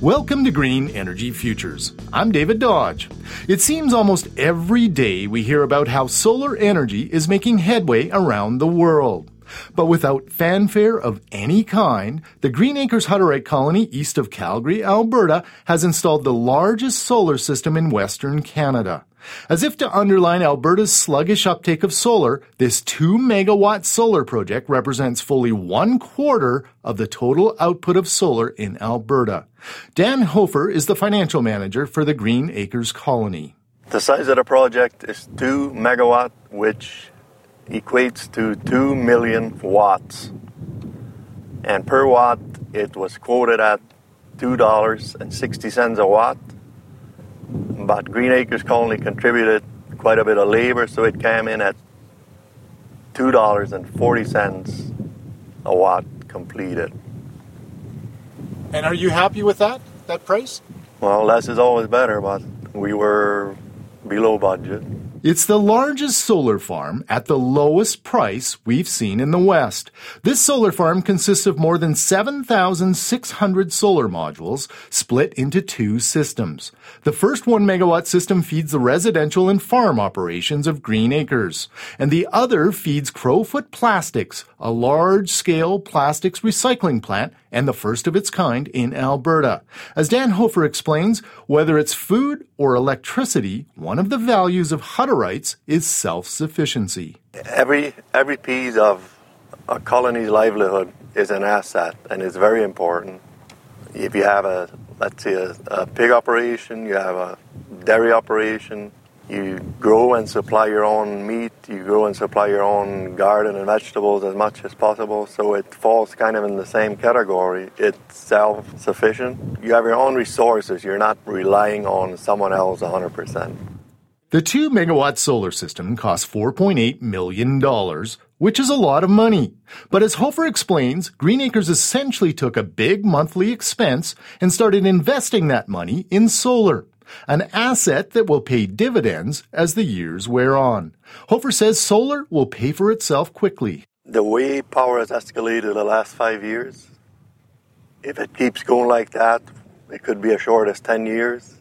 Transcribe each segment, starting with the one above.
Welcome to Green Energy Futures. I'm David Dodge. It seems almost every day we hear about how solar energy is making headway around the world. But without fanfare of any kind, the Green Acres Hutterite colony east of Calgary, Alberta, has installed the largest solar system in Western Canada. As if to underline Alberta's sluggish uptake of solar, this 2 megawatt solar project represents fully one quarter of the total output of solar in Alberta. Dan Hofer is the financial manager for the Green Acres Colony. The size of the project is 2 megawatt, which equates to 2 million watts. And per watt, it was quoted at $2.60 a watt but Green Acres Colony contributed quite a bit of labor, so it came in at two dollars and forty cents a watt completed. And are you happy with that that price? Well, less is always better, but we were below budget. It's the largest solar farm at the lowest price we've seen in the West. This solar farm consists of more than 7,600 solar modules split into two systems. The first 1 megawatt system feeds the residential and farm operations of Green Acres, and the other feeds Crowfoot Plastics, a large scale plastics recycling plant and the first of its kind in Alberta. As Dan Hofer explains, whether it's food or electricity, one of the values of Hutterites is self-sufficiency. Every every piece of a colony's livelihood is an asset and it's very important. If you have a let's say a, a pig operation, you have a dairy operation, you grow and supply your own meat, you grow and supply your own garden and vegetables as much as possible. So it falls kind of in the same category. It's self sufficient. You have your own resources, you're not relying on someone else 100%. The 2 megawatt solar system costs $4.8 million, which is a lot of money. But as Hofer explains, Green Acres essentially took a big monthly expense and started investing that money in solar an asset that will pay dividends as the years wear on. Hofer says solar will pay for itself quickly. The way power has escalated the last five years, if it keeps going like that, it could be as short as 10 years.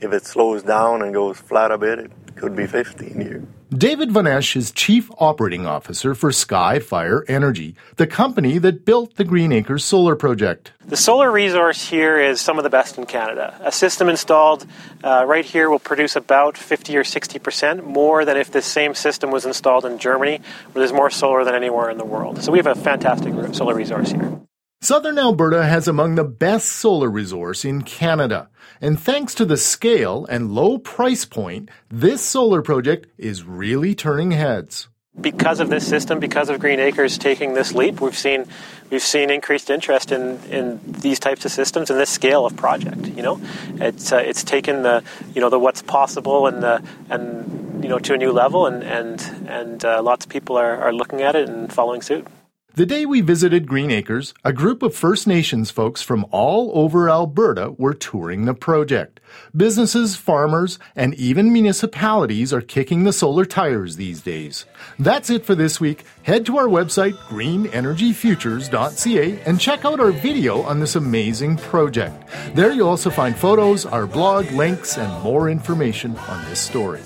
If it slows down and goes flat a bit, it could be 15 years. David Vonesch is Chief Operating Officer for Sky Fire Energy, the company that built the Green Acres solar project. The solar resource here is some of the best in Canada. A system installed uh, right here will produce about 50 or 60 percent more than if this same system was installed in Germany, where there's more solar than anywhere in the world. So we have a fantastic solar resource here. Southern Alberta has among the best solar resource in Canada. And thanks to the scale and low price point, this solar project is really turning heads. Because of this system, because of Green Acres taking this leap, we've seen we've seen increased interest in, in these types of systems and this scale of project. You know, it's uh, it's taken the you know the what's possible and the and you know to a new level, and and and uh, lots of people are, are looking at it and following suit. The day we visited Green Acres, a group of First Nations folks from all over Alberta were touring the project. Businesses, farmers, and even municipalities are kicking the solar tires these days. That's it for this week. Head to our website, greenenergyfutures.ca, and check out our video on this amazing project. There you'll also find photos, our blog, links, and more information on this story.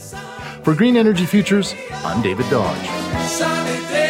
For Green Energy Futures, I'm David Dodge.